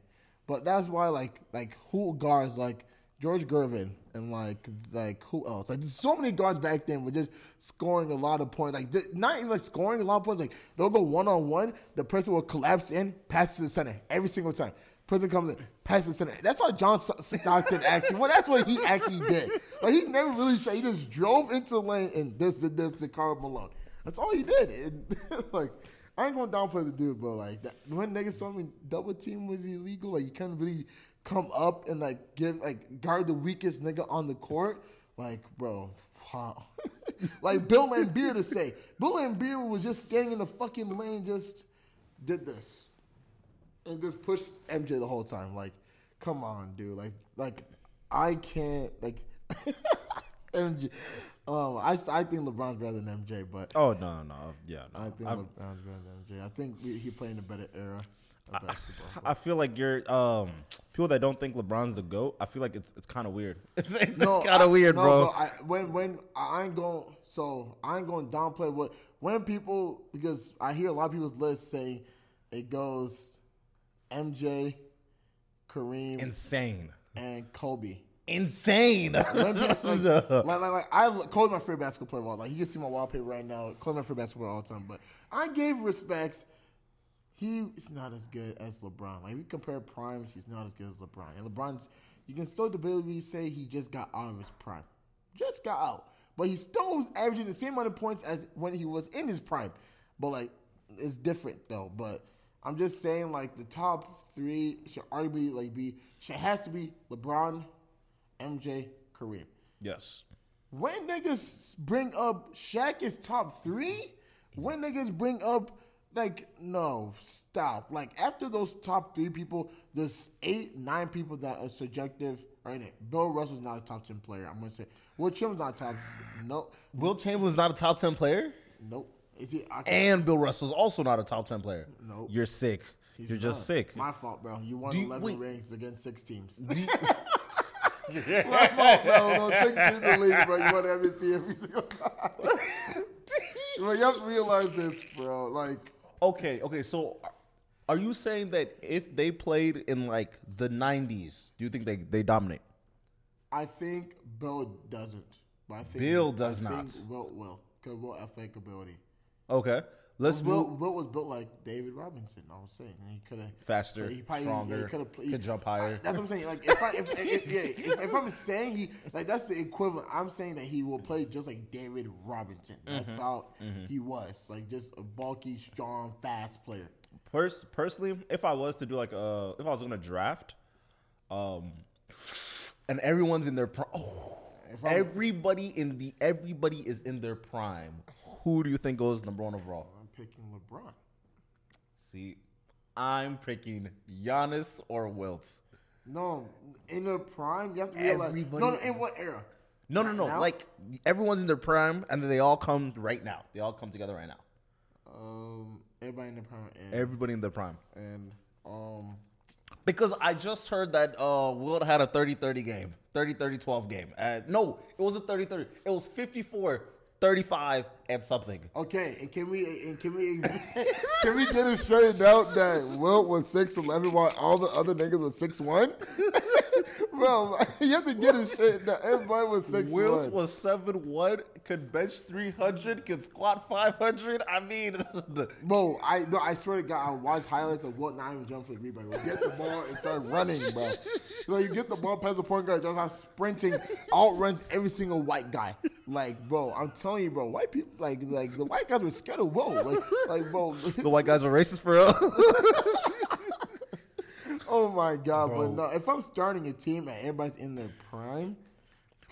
But that's why like like who guards like George Gervin and like like who else? Like so many guards back then were just scoring a lot of points. Like not even like scoring a lot of points. Like they'll go one on one. The person will collapse in, pass to the center every single time. Person comes in, pass to the center. That's how John Stockton actually. Well, that's what he actually did. Like he never really shot. He just drove into lane and this did this to Karl Malone. That's all he did. And, (laughs) like. I ain't gonna downplay the dude, but like that, when niggas told me double team was illegal, like you can't really come up and like give like guard the weakest nigga on the court. Like, bro, wow. (laughs) like Bill Laimbeer to say. Bill Laimbeer was just standing in the fucking lane, just did this, and just pushed MJ the whole time. Like, come on, dude. Like, like I can't like (laughs) MJ. Um, I, I think LeBron's better than MJ, but Oh no, no, yeah, no. I think I'm- LeBron's better than MJ. I think we, he played in a better era of basketball. I feel like you're um people that don't think LeBron's the goat. I feel like it's it's kind of weird. (laughs) It's, it's, No, kind of weird, no, bro. No, I, when when I ain't going, so I ain't going to downplay what when people because I hear a lot of people's lists saying it goes MJ, Kareem, Insane, and Kobe. Insane. (laughs) Like, like, like, I Kobe my favorite basketball player of all. Like you can see my wallpaper right now. Kobe my favorite basketball all the time. But I gave respects. He is not as good as LeBron. Like we compare primes, he's not as good as LeBron. And LeBron's, you can still debatably say he just got out of his prime, just got out. But he still was averaging the same amount of points as when he was in his prime. But like, it's different though. But I'm just saying, like the top three should arguably like be should has to be LeBron, MJ, Kareem. yes, When niggas bring up Shaq is top three, when niggas bring up like no stop. Like after those top three people, there's eight, nine people that are subjective are in it. Bill Russell's not a top ten player. I'm gonna say Wilt Chamberlain's not a top. No, Wilt Chamberlain's not a top ten player, nope. Is he? And Bill Russell's also not a top ten player. Nope. you're sick. he's you're just sick. My fault, bro. You won you- 11 wait. rings against six teams. (laughs) Do you- My fault, bro. No, six teams in the league, bro. You won MVP every single time. bro, you have to realize this, bro. Like. okay, okay. So, are you saying that if they played in like the '90s, do you think they they dominate? I think Bill doesn't. But I think Bill does I not. Think Will will because Will athletic ability. Okay, let's Will, move Will was built like David Robinson. I was saying he could have faster, stronger, could've could jump higher. That's what I'm saying. Like if I if, if, yeah, if, if I'm saying he like that's the equivalent. I'm saying that he will play just like David Robinson. Mm-hmm. That's how he was. Like just a bulky, strong, fast player. Pers- personally, if I was to do like a, if I was gonna draft, um, and everyone's in their prime, oh, If everybody in the everybody is in their prime. Who do you think goes number one overall? Picking LeBron. See, I'm picking Giannis or Wilt. No, in the prime, you have to realize. Everybody- No, no, in what era? No, no, no. now? Like everyone's in their prime, and they all come right now. They all come together right now. Um, everybody in the prime and, Everybody in their prime. and um, Because I just heard that uh, Wilt had a 30-30 game. 30-30-12 game. Uh, no, it was a 30-30. It was 54, 35, and something. okay, and can we and can we (laughs) can we get it straightened out that Wilt was six eleven while all the other niggas was six one? (laughs) Bro, (laughs) you have to get it straightened out. Everybody was six Wills was 7-1, could bench 300, could squat 500. I mean, (laughs) Bro, I no, I swear to God, I watched highlights of Wilt not even jump for the rebound. Get the ball and start running, bro. So you get the ball past the point guard, just out sprinting, outruns every single white guy. Like, bro, I'm telling you, bro, white people, like, like the white guys were scared of Wilt. Like, like bro, the white guys were racist for real. (laughs) Oh my god! Bro. But no, if I'm starting a team and everybody's in their prime,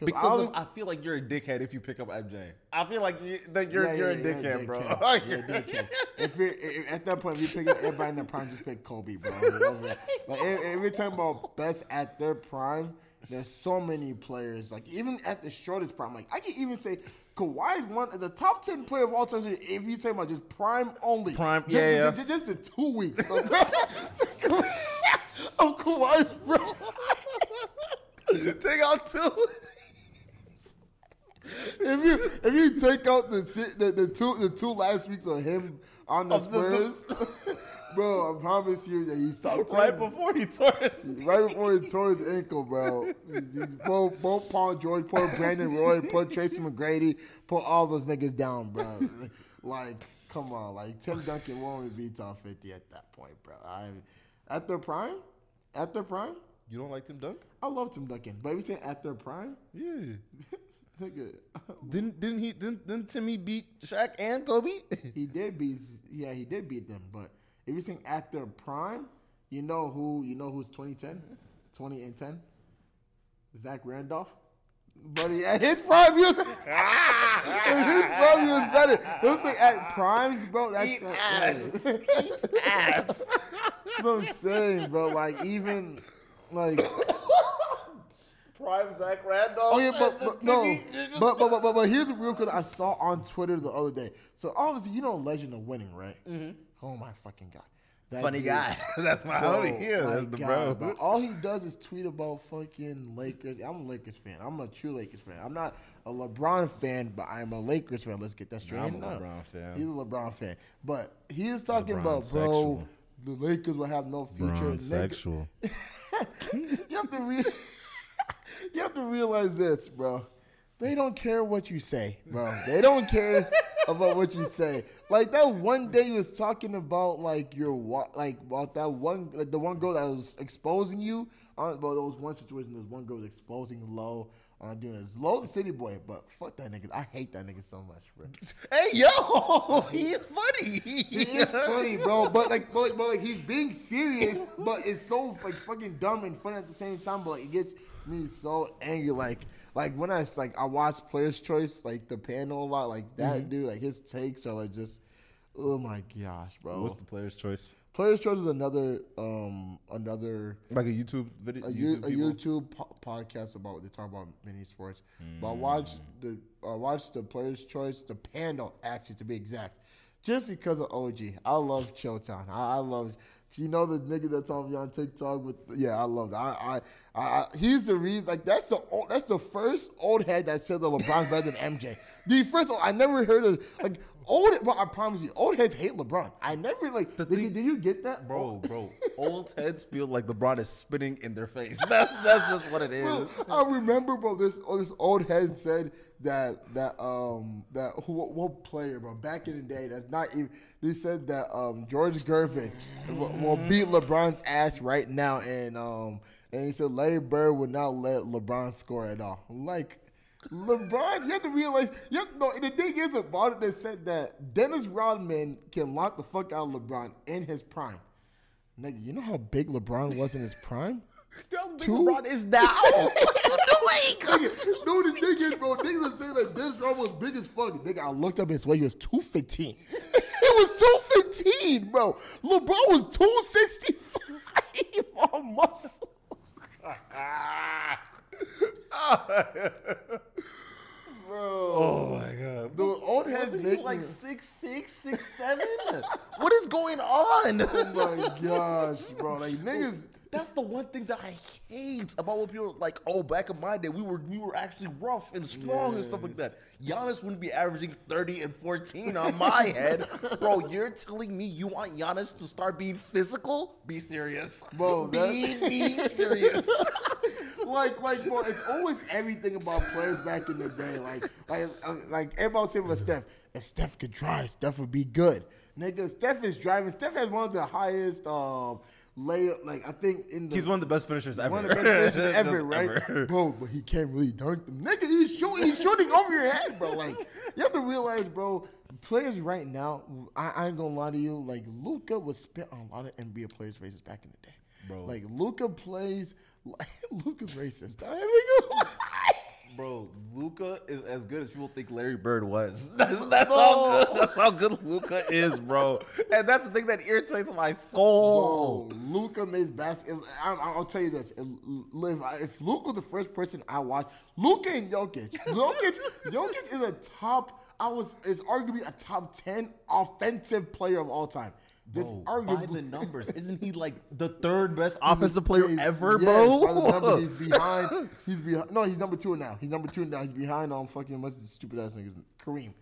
I Because was- of, I feel like you're a dickhead if you pick up MJ. I feel like you, that you're Yeah, you're, yeah, a dickhead, bro. You're a dickhead. (laughs) If you're if, at that point, if you pick up everybody in their prime, just pick Kobe, bro. Like we're talking about best at their prime, there's so many players. Like even at the shortest prime, like I can even say Kawhi is one of the top ten player of all time. If you talking about just prime only, Prime, just, yeah, just, just the two weeks. So, (laughs) (laughs) of Kawhi's bro. Take out two. if you if you take out the the, the two the two last weeks of him on the Of the- the- Spurs, (laughs) bro, I promise you that he's right before he tore his. (laughs) right before he tore his ankle, bro. Both both Paul George, poor Brandon Roy, poor Tracy McGrady, put all those niggas down, bro. Like, come on, like Tim Duncan won't be top fifty at that point, bro. I at their prime, at their prime. You don't like Tim Dunk? I love Tim Duncan, but every time at their prime, Yeah. (laughs) nigga, Didn't didn't he didn't, didn't Timmy beat Shaq and Kobe? (laughs) He did beat, yeah, he did beat them. But if you think at their prime, you know who, you know who's 2010, 20 and 10? Zach Randolph. Buddy, at his prime, he was, at his prime, he was better. It was like at primes, bro. That's Eat ass. Eat ass. (laughs) That's what I'm saying, bro. Like even like Prime Zach Randolph. oh yeah, but, but no, TV, you're just- but, but but but but here's a real good I saw on Twitter the other day. So obviously you know Legend of Winning, right? Mhm. Oh my fucking god, That funny dude- guy. (laughs) That's my Bro, homie. Yeah, my that's the God, bro. All he does is tweet about fucking Lakers. I'm a Lakers fan. I'm a true Lakers fan. I'm not a LeBron fan, but I'm a Lakers fan. Let's get that straight. I'm a now. LeBron fan. He's a LeBron fan, but he is talking LeBron about, bro, sexual. The Lakers will have no future. Bron sexual. (laughs) you have to re- (laughs) you have to realize this, bro. They don't care what you say, bro. They don't care (laughs) about what you say. Like that one day you was talking about like your wa- like about that one like the one girl that was exposing you. On well, there was one situation. Was one girl was exposing low on doing this. Low's a city boy, but fuck that nigga. I hate that nigga so much, bro. (laughs) Hey yo, (laughs) he's funny. He is funny, bro. But like, but like, but like, he's being serious, but it's so like fucking dumb and funny at the same time. But like, it gets me so angry. Like, like when I like I watch Players Choice, like the panel a lot. Like that mm-hmm. dude, like his takes are like just, oh my gosh, bro. What's the player's choice? Players Choice is another um another Like a YouTube video. a, you, a YouTube po- podcast about they talk about mini sports. But I watched the I watched the Players Choice, the panel actually to be exact, just because of OG. I love Showtime. I, I love. You know the nigga that's on me on TikTok with yeah, I love that. I, I, I, he's the reason. Like that's the old, that's the first old head that said that LeBron's better than MJ. The first I never heard of like old. But I promise you, old heads hate LeBron. I never like. Did, you, did you get that, Bro, bro, (laughs) old heads feel like LeBron is spitting in their face. (laughs) That's that's just what it is. Bro, I remember, bro. This oh, this old head said that that um that who what, what player, bro? Back in the day, that's not even. They said that um George Gervin will, will beat LeBron's ass right now, and um and he said Larry Bird would not let LeBron score at all. Like. LeBron, you have to realize, you have, no, the thing is about it, they said that Dennis Rodman can lock the fuck out of LeBron in his prime. Nigga, you know how big LeBron was in his prime? (laughs) How big Two? LeBron is now. (laughs) what you doing? Nigga, no, the thing is, bro, niggas are saying that Dennis Rodman was big as fuck. Nigga, I looked up his weight. He was 215. it (laughs) was 215, bro. LeBron was 265 on muscle. (laughs) bro. Oh my god. The old heads Wasn't make he like me- six six, six seven? (laughs) what is going on? Oh my gosh, (laughs) bro. Like, niggas. That's the one thing that I hate about what people are like. Oh, back in my day, we were we were actually rough and strong and stuff like that. Giannis wouldn't be averaging thirty and fourteen on my head, bro. You're telling me you want Giannis to start being physical? Be serious, Bro, Be be serious. Like, like, bro, it's always everything about players back in the day. Like, like, uh, like everybody saying with Steph, if Steph could drive, Steph would be good. Nigga, Steph is driving. Steph has one of the highest um layup. Like, I think in the He's one of the best finishers ever. one of the best finishers (laughs) ever, right? ever. Bro, but he can't really dunk them. Nigga, he's shooting, he's shooting over your head, bro. Like, you have to realize, bro, players right now, I, I ain't gonna lie to you, like Luka was spit on a lot of NBA players' faces back in the day. Bro. Like Luka plays (laughs) Luka's racist. I ain't gonna lie. Bro, Luka is as good as people think Larry Bird was. (laughs) That's, that's how good. That's how good Luka is, bro. And that's the thing that irritates my soul. Luka makes basketball. I'll tell you this: if, if, if Luka was the first person I watched, Luka and Jokic, Jokic, (laughs) Jokic is a top. I was is arguably a top ten offensive player of all time. This Bro, by arguably the numbers, isn't he like the third best offensive player He's- ever, yes, bro? by the numbers, he's (laughs) behind. He's behind. No, he's number two now. He's number two now. He's behind on fucking what's the stupid ass niggas Kareem.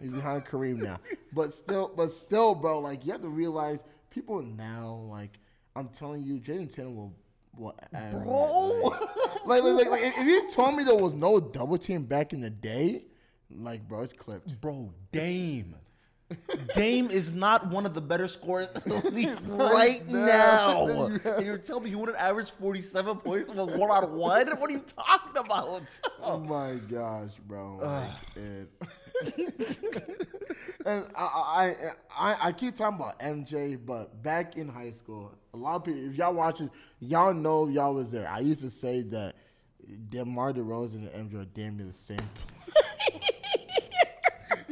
He's behind Kareem now. But still, but still, bro. Like you have to realize, people now, like I'm telling you, Jayson Tatum will. will average, Bro. like, like, like, like, if you told me there was no double team back in the day, like, bro, it's clipped. Bro, Dame. Dame is not one of the better scorers in the (laughs) league right now. now. And you're telling me he wouldn't average 47 points was one on one? What are you talking about? Oh my gosh, bro! And (laughs) and I, I I I keep talking about MJ, but back in high school, a lot of people, if y'all watch watching, y'all know y'all was there. I used to say that DeMar DeRozan and MJ are damn near the same. (laughs)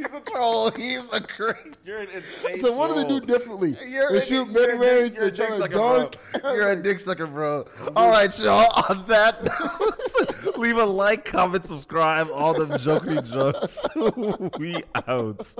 He's a troll. He's a crazy. You're an insane. So what do they do differently? You're, they shoot mid range. dick- You're a They dick try to sucker, bro. dunk. You're a dick sucker, bro. All right, y'all. On that note, (laughs) leave a like, comment, subscribe. All them jokery jokes. (laughs) we out.